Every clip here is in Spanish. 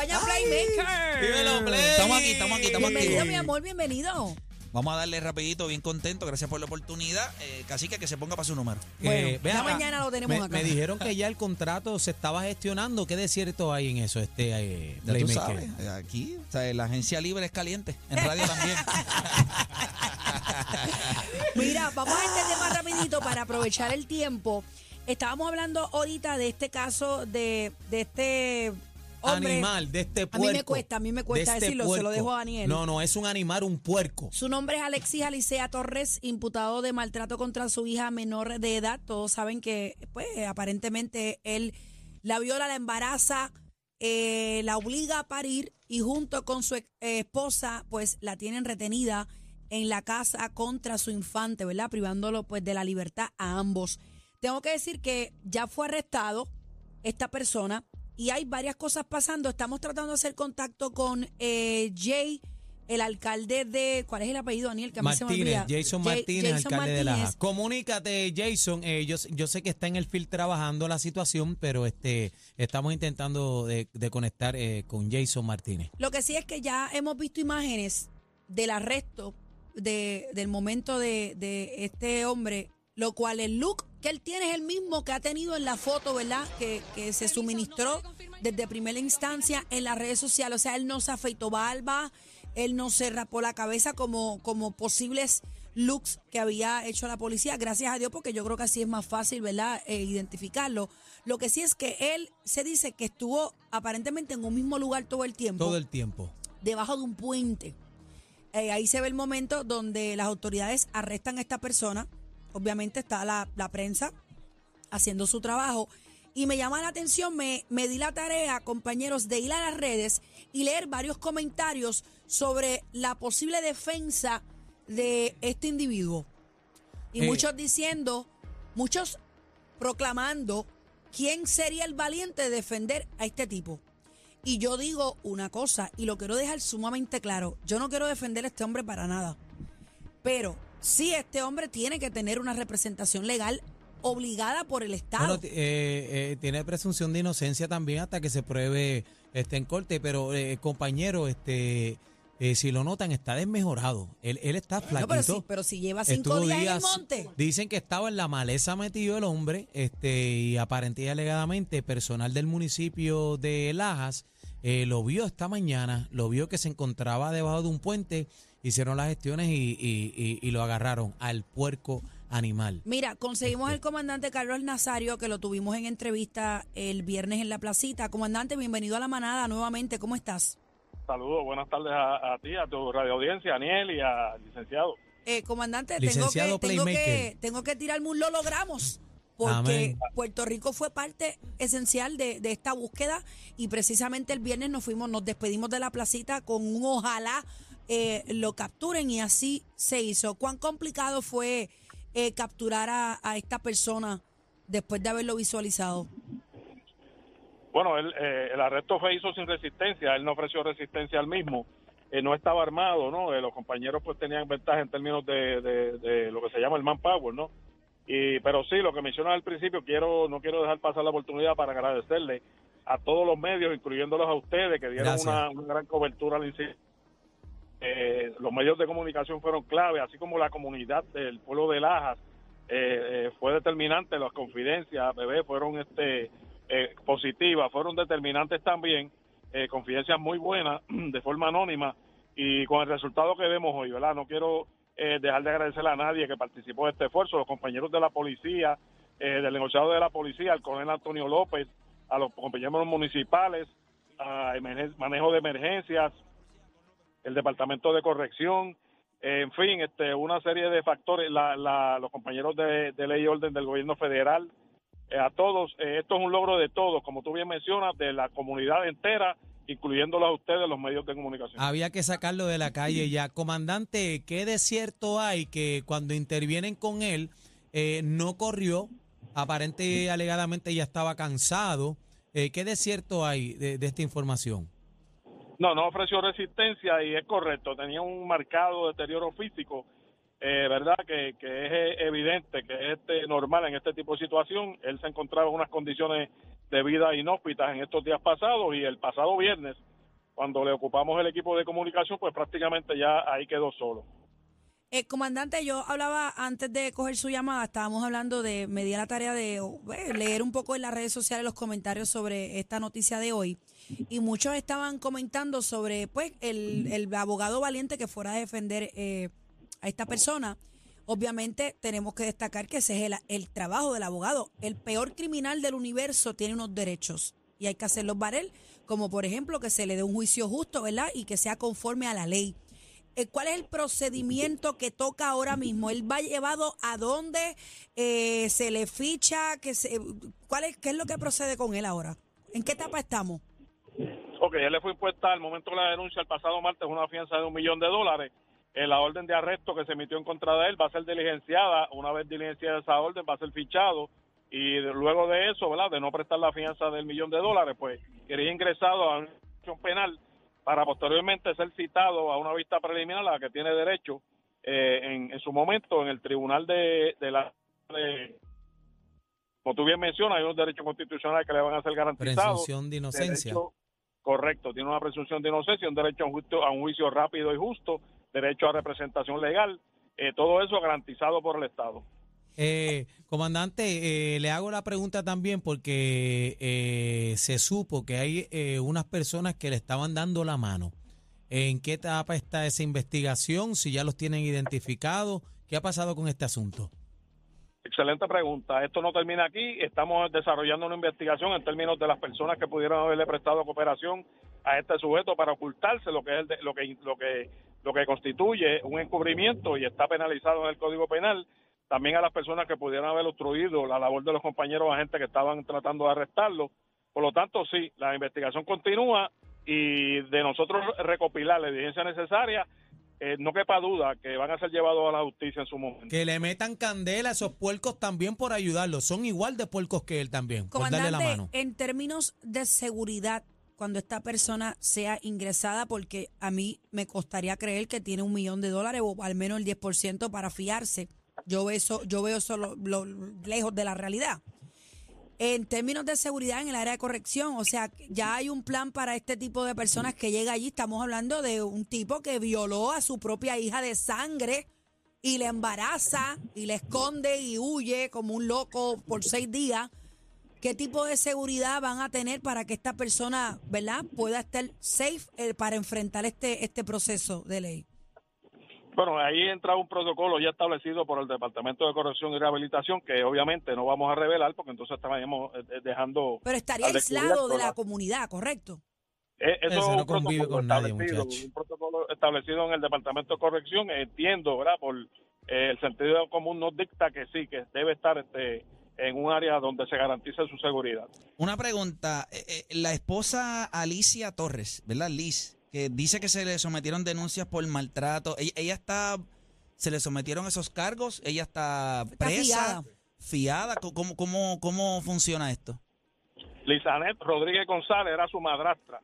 acompaña Playmaker. Dímelo, Play. Estamos aquí, estamos aquí, estamos Bienvenido, aquí. mi amor, bienvenido. Vamos a darle rapidito, bien contento. Gracias por la oportunidad. Eh, Cacique, que se ponga para su número. Bueno, Eh, ven ya acá. mañana lo tenemos me, acá. me dijeron que ya el contrato se estaba gestionando. ¿Qué desierto hay en eso, este eh, Ya tú Playmaker? sabes, eh, aquí, o sea, la agencia libre es caliente. En radio también. Mira, vamos a este tema rapidito para aprovechar el tiempo. Estábamos hablando ahorita de este caso de, de este hombre. Animal de este A puerco. mí me cuesta, a mí me cuesta de este decirlo, se lo dejo a Daniel. No, no, es un animal, un puerco. Su nombre es Alexis Alicea Torres, imputado de maltrato contra su hija menor de edad. Todos saben que, pues, aparentemente él la viola, la embaraza, eh, la obliga a parir y junto con su eh, esposa, pues, la tienen retenida en la casa contra su infante, ¿verdad? Privándolo, pues, de la libertad a ambos. Tengo que decir que ya fue arrestado esta persona y hay varias cosas pasando. Estamos tratando de hacer contacto con eh, Jay, el alcalde de. ¿Cuál es el apellido, Daniel? Que a mí se me olvida. Jason Jay- Martínez, Jason alcalde de La Martínez. Haja. Comunícate, Jason. Eh, yo, yo sé que está en el field trabajando la situación, pero este estamos intentando de, de conectar eh, con Jason Martínez. Lo que sí es que ya hemos visto imágenes del arresto de, del momento de, de este hombre, lo cual el look que él tiene es el mismo que ha tenido en la foto, ¿verdad? Que, que se suministró desde primera instancia en las redes sociales. O sea, él no se afeitó barba, él no se rapó la cabeza como, como posibles looks que había hecho la policía. Gracias a Dios, porque yo creo que así es más fácil, ¿verdad? Eh, identificarlo. Lo que sí es que él se dice que estuvo aparentemente en un mismo lugar todo el tiempo Todo el tiempo. debajo de un puente. Eh, ahí se ve el momento donde las autoridades arrestan a esta persona. Obviamente está la, la prensa haciendo su trabajo. Y me llama la atención, me, me di la tarea, compañeros, de ir a las redes y leer varios comentarios sobre la posible defensa de este individuo. Y Eh. muchos diciendo, muchos proclamando quién sería el valiente de defender a este tipo. Y yo digo una cosa, y lo quiero dejar sumamente claro, yo no quiero defender a este hombre para nada, pero sí este hombre tiene que tener una representación legal obligada por el Estado. Bueno, eh, eh, tiene presunción de inocencia también hasta que se pruebe este en corte, pero eh, compañero, este eh, si lo notan está desmejorado. Él, él está No, flaquito. pero, si, pero si lleva cinco Estuvo días, en el monte. Dicen que estaba en la maleza metido el hombre, este, y aparentemente alegadamente personal del municipio de Lajas eh, lo vio esta mañana, lo vio que se encontraba debajo de un puente, hicieron las gestiones y, y- y- y lo agarraron al puerco animal. Mira, conseguimos el comandante Carlos Nazario, que lo tuvimos en entrevista el viernes en la placita. Comandante, bienvenido a la manada nuevamente, ¿cómo estás? Saludos, buenas tardes a, a ti, a tu radio audiencia, a Aniel y al licenciado. Eh, comandante, Licenciado tengo que, tengo, que, tengo que tirarme un lo logramos. Porque Amén. Puerto Rico fue parte esencial de, de esta búsqueda y precisamente el viernes nos fuimos, nos despedimos de la placita con un ojalá eh, lo capturen y así se hizo. ¿Cuán complicado fue eh, capturar a, a esta persona después de haberlo visualizado? Bueno, él, eh, el arresto fue hizo sin resistencia, él no ofreció resistencia al mismo, eh, no estaba armado, ¿no? Eh, los compañeros pues tenían ventaja en términos de, de- de lo que se llama el manpower, ¿no? Y, pero sí, lo que mencionas al principio, quiero no quiero dejar pasar la oportunidad para agradecerle a todos los medios, incluyéndolos a ustedes, que dieron una, una gran cobertura al incidente. Eh, los medios de comunicación fueron clave, así como la comunidad del pueblo de Lajas eh, eh, fue determinante, las confidencias, bebé, fueron este eh, positivas, fueron determinantes también, confidencias muy buenas, de forma anónima, y con el resultado que vemos hoy, ¿verdad? No quiero eh, dejar de agradecer a nadie que participó de este esfuerzo, los compañeros de la policía, eh, del negociado de la policía, al coronel Antonio López, a los compañeros municipales, a manejo de emergencias, el departamento de corrección, eh, en fin, este, una serie de factores, la, la- los compañeros de, de ley y orden del gobierno federal, eh, a todos, esto es un logro de todos, como tú bien mencionas, de la comunidad entera incluyéndolos a ustedes, los medios de comunicación. Había que sacarlo de la calle ya. Comandante, ¿qué de cierto hay que cuando intervienen con él eh, no corrió? Aparente y alegadamente ya estaba cansado. Eh, ¿Qué de cierto hay de, de esta información? No, no ofreció resistencia y es correcto, tenía un marcado deterioro físico, eh, ¿verdad? Que, que es evidente, que es este, normal en este tipo de situación. Él se encontraba en unas condiciones de vida inhóspitas en estos días pasados y el pasado viernes, cuando le ocupamos el equipo de comunicación, pues prácticamente ya ahí quedó solo. Eh, comandante, yo hablaba antes de coger su llamada, estábamos hablando de, me di la tarea de eh, leer un poco en las redes sociales los comentarios sobre esta noticia de hoy y muchos estaban comentando sobre pues el, el abogado valiente que fuera a defender eh, a esta persona. Obviamente tenemos que destacar que ese es el, el trabajo del abogado. El peor criminal del universo tiene unos derechos y hay que hacerlos valer, como por ejemplo que se le dé un juicio justo, ¿verdad? Y que sea conforme a la ley. Eh, ¿Cuál es el procedimiento que toca ahora mismo? ¿Él va llevado a dónde eh, se le ficha? Que se, ¿cuál es, ¿Qué es lo que procede con él ahora? ¿En qué etapa estamos? Ok, él le fue impuesta al momento de la denuncia el pasado martes una fianza de un millón de dólares. Eh, la orden de arresto que se emitió en contra de él va a ser diligenciada. Una vez diligenciada esa orden, va a ser fichado. Y luego de eso, ¿verdad? De no prestar la fianza del millón de dólares, pues quería ingresado a una acción penal para posteriormente ser citado a una vista preliminar a la que tiene derecho eh, en, en su momento en el tribunal de, de la. de- como tú bien mencionas, hay unos derechos constitucionales que le van a ser garantizados. Presunción de inocencia. Derecho- correcto, tiene una presunción de inocencia, un derecho a un, juicio, a un juicio rápido y justo, derecho a representación legal, eh, todo eso garantizado por el Estado. Eh, comandante, eh, le hago la pregunta también porque eh, se supo que hay eh, unas personas que le estaban dando la mano. ¿En qué etapa está esa investigación? Si ya los tienen identificados, ¿qué ha pasado con este asunto? Excelente pregunta. Esto no termina aquí. Estamos desarrollando una investigación en términos de las personas que pudieron haberle prestado cooperación a este sujeto para ocultarse lo que es el de- lo que lo que lo que constituye un encubrimiento y está penalizado en el Código Penal. También a las personas que pudieran haber obstruido la labor de los compañeros agentes que estaban tratando de arrestarlo. Por lo tanto, sí, la investigación continúa y de nosotros recopilar la evidencia necesaria, eh, no quepa duda que van a ser llevados a la justicia en su momento. Que le metan candela a esos puercos también por ayudarlos. Son igual de puercos que él también, por darle la Comandante, mano. en términos de seguridad, cuando esta persona sea ingresada, porque a mí me costaría creer que tiene un millón de dólares o al menos el 10% para fiarse. Yo veo eso, yo veo eso lo- lo- lejos de la realidad. En términos de seguridad en el área de corrección, o sea, ya hay un plan para este tipo de personas que llega allí. Estamos hablando de un tipo que violó a su propia hija de sangre y le embaraza y le esconde y huye como un loco por seis días. ¿Qué tipo de seguridad van a tener para que esta persona, verdad, pueda estar safe eh, para enfrentar este, este proceso de ley? Bueno, ahí entra un protocolo ya establecido por el Departamento de Corrección y Rehabilitación que obviamente no vamos a revelar porque entonces estaríamos eh, eh, dejando... Pero estaría al aislado de la la- comunidad, ¿correcto? Eh, Eso Ese es no un convive protocolo con nadie, un protocolo establecido en el Departamento de Corrección. Entiendo, ¿verdad? Por eh, el sentido común nos dicta que sí, que debe estar este en un área donde se garantice su seguridad. Una pregunta. eh, eh, la esposa Alicia Torres, ¿verdad? Liz, que dice que se le sometieron denuncias por maltrato. Ella, ella está. ¿Se le sometieron esos cargos? ¿Ella está Está presa? fiada. ¿Fiada? ¿Cómo, cómo, ¿Cómo funciona esto? Lizanet Rodríguez González era su madrastra,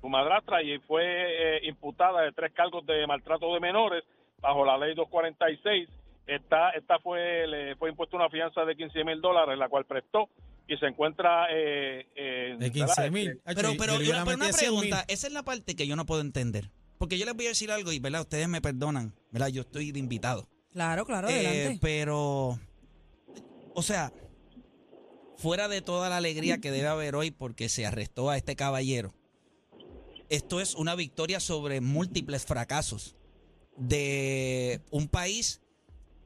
su madrastra y fue eh, imputada de tres cargos de maltrato de menores bajo la ley 246. Esta, esta fue, le fue impuesta una fianza de 15 mil dólares, la cual prestó y se encuentra eh, eh, De ¿verdad? 15 mil. Este, Pero, pero, una, pero una pregunta, esa es la parte que yo no puedo entender. Porque yo les voy a decir algo y, ¿verdad? Ustedes me perdonan, ¿verdad? Yo estoy de invitado. Claro, claro, Eh, adelante. pero, o sea, fuera de toda la alegría que debe haber hoy porque se arrestó a este caballero, esto es una victoria sobre múltiples fracasos de un país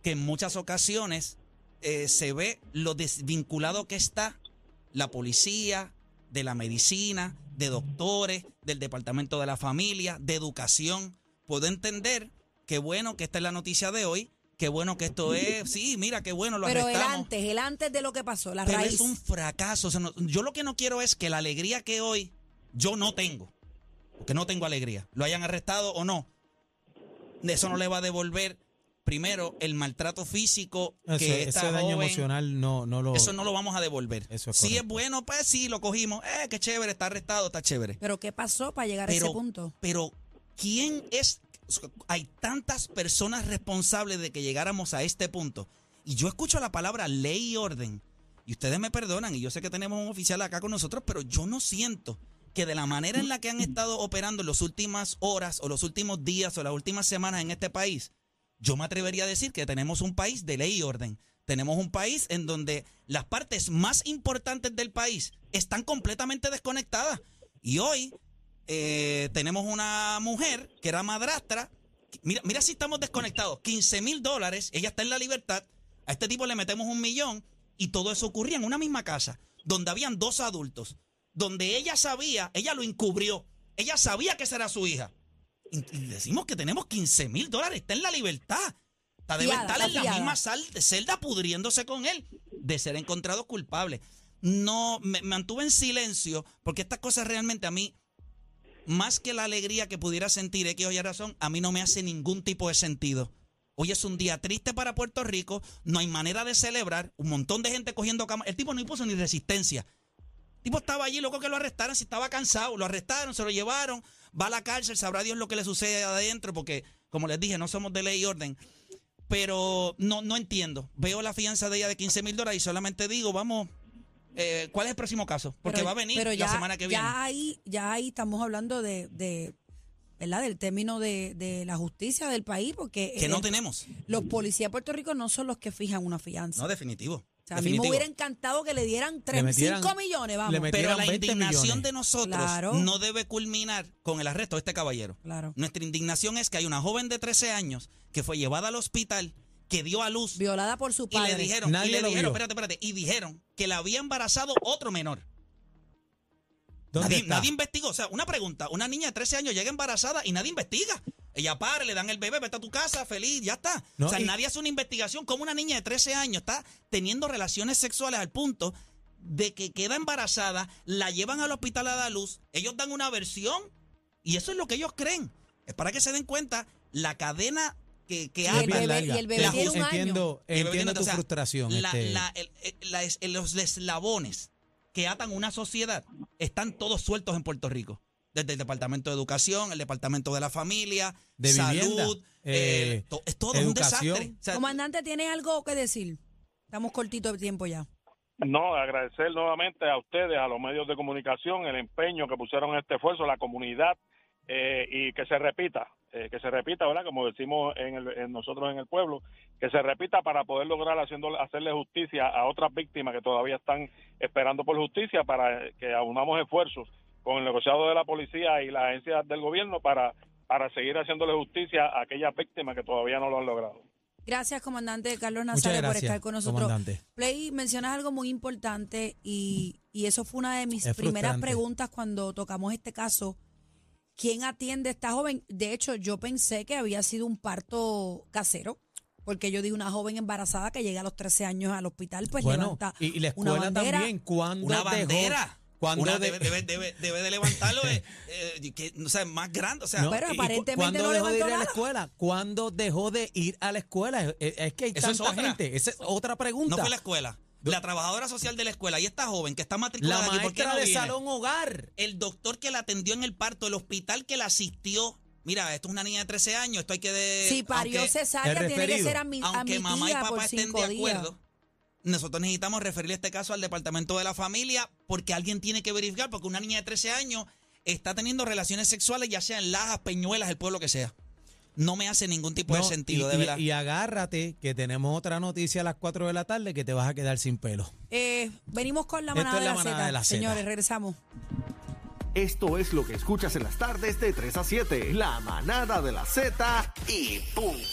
que en muchas ocasiones eh, se ve lo desvinculado que está la policía, de la medicina, de doctores, del departamento de la familia, de educación. Puedo entender qué bueno que esta es la noticia de hoy, qué bueno que esto es, sí, mira, qué bueno lo Pero el antes, el antes de lo que pasó, la Pero raíz. es un fracaso. o sea, no- yo lo que no quiero es que la alegría que hoy yo no tengo, que no tengo alegría. Lo hayan arrestado o no. Eso no le va a devolver, primero, el maltrato físico Ese, que ese esta daño joven- emocional no, no lo. Eso no lo vamos a devolver. Eso es si es bueno, pues sí, lo cogimos. Eh, qué chévere, está arrestado, está chévere. Pero ¿qué pasó para llegar a ese punto? pero ¿quién es? Hay tantas personas responsables de que llegáramos a este punto. Y yo escucho la palabra ley y orden. Y ustedes me perdonan, y yo sé que tenemos un oficial acá con nosotros, pero yo no siento que de la manera en la que han estado operando en las últimas horas o los últimos días o las últimas semanas en este país, yo me atrevería a decir que tenemos un país de ley y orden. Tenemos un país en donde las partes más importantes del país están completamente desconectadas. Y hoy eh, tenemos una mujer que era madrastra. Mira, mira si estamos desconectados. 15 mil dólares, ella está en la libertad. A este tipo le metemos un millón y todo eso ocurría en una misma casa, donde habían dos adultos, donde ella sabía, ella lo encubrió, ella sabía que esa era su hija. Y, y decimos que tenemos 15 mil dólares, está en la libertad. Está debe Fiada, estar en la fiada. misma sal- celda pudriéndose con él de ser encontrado culpable. No, me, me mantuve en silencio porque estas cosas realmente a mí, más que la alegría que pudiera sentir X o Y razón, a mí no me hace ningún tipo de sentido. Hoy es un día triste para Puerto Rico, no hay manera de celebrar, un montón de gente cogiendo cama. El tipo no impuso ni resistencia. Tipo estaba allí, loco que lo arrestaran, si estaba cansado, lo arrestaron, se lo llevaron, va a la cárcel, sabrá Dios lo que le sucede adentro, porque, como les dije, no somos de ley y orden. Pero no, no entiendo. Veo la fianza de ella de 15 mil dólares y solamente digo, vamos, eh, ¿cuál es el próximo caso? Porque Pero- va a venir pero la semana que viene. Ya ahí, ya ahí estamos hablando de, de ¿verdad? Del término de, de la justicia del país, porque que no tenemos. los policías de Puerto Rico no son los que fijan una fianza. No, definitivo. Sea, a mí me hubiera encantado que le dieran Le metieran- 5 millones, vamos. Pero la 20 indignación millones. de nosotros Claro. no debe culminar con el arresto de este caballero. Claro. Nuestra indignación es que hay una joven de 13 años que fue llevada al hospital, que dio a luz Violada por su y padre. le dijeron, y Nadie le lo dijeron, vio. espérate, espérate, y dijeron que la había embarazado otro menor. ¿Dónde Nadie, está? nadie investigó. O sea, una pregunta, una niña de 13 años llega embarazada y nadie investiga. Ella para, le dan el bebé, vete a tu casa, feliz, ya está. No, o sea, y- nadie hace una investigación. Como una niña de 13 años está teniendo relaciones sexuales al punto de que queda embarazada, la llevan al hospital a dar luz, ellos dan una versión y eso es lo que ellos creen. Es para que se den cuenta la cadena que, que Y Es el hay. bien bebé- larga. y el bebé Te- tiene un año. entiendo, tu o sea, frustración. la- este, la- el- la- los eslabones que atan una sociedad están todos sueltos en Puerto Rico. Desde el Departamento de Educación, el Departamento de la Familia, De Salud, vivienda, eh, eh, to- es todo un desastre. O sea, Comandante, ¿tiene algo que decir? Estamos cortitos de tiempo ya. No, agradecer nuevamente a ustedes, a los medios de comunicación, el empeño que pusieron en este esfuerzo, la comunidad, eh, y que se repita, eh, que se repita, ¿verdad? Como decimos en, el- en nosotros en el pueblo, que se repita para poder lograr haciendo, hacerle justicia a otras víctimas que todavía están esperando por justicia, para que aunamos esfuerzos con el negociado de la policía y las agencias del gobierno para, para seguir haciéndole justicia a aquellas víctimas que todavía no lo han logrado. Gracias, comandante Carlos Nazario, por estar con nosotros. comandante. Play, mencionas algo muy importante y, y eso fue una de mis Es primeras frustrante. preguntas cuando tocamos este caso. ¿Quién atiende a esta joven? De hecho, yo pensé que había sido un parto casero, porque yo dije una joven embarazada que llega a los 13 años al hospital, pues bueno, levanta y, y la una escuela bandera. también, cuando una bandera. Cuando Una de- debe, debe, debe, debe de levantarlo eh, eh, que, o sea, más grande. O sea, No, Pero y- aparentemente ¿Cuándo no dejó de ir levantó a la nada. escuela? ¿Cuándo dejó de ir a la escuela? Es, es- es que hay Eso es tanta otra. gente. Esa es otra pregunta. no fue la escuela. La trabajadora social de la escuela y esta joven que está La matriculada aquí, ¿por qué maestra no de viene? salón hogar. el doctor que la atendió en el parto, el hospital que la asistió. Mira, esto es una niña de 13 años, esto hay que de. Si parió aunque- cesárea, tiene que ser a mi, aunque mamá y por papá estén de días. Nosotros necesitamos referirle este caso al departamento de la familia porque alguien tiene que verificar, porque una niña de 13 años está teniendo relaciones sexuales, ya sea en Lajas, Peñuelas, el pueblo que sea. No me hace ningún tipo de sentido, y, de verdad. y agárrate que tenemos otra noticia a las 4 de la tarde que te vas a quedar sin pelo. Eh, venimos con la Esto manada, es la de, la manada Zeta. de la Zeta. Señores, regresamos. Esto es lo que escuchas en las tardes de 3 a 7. La manada de la Z y punto.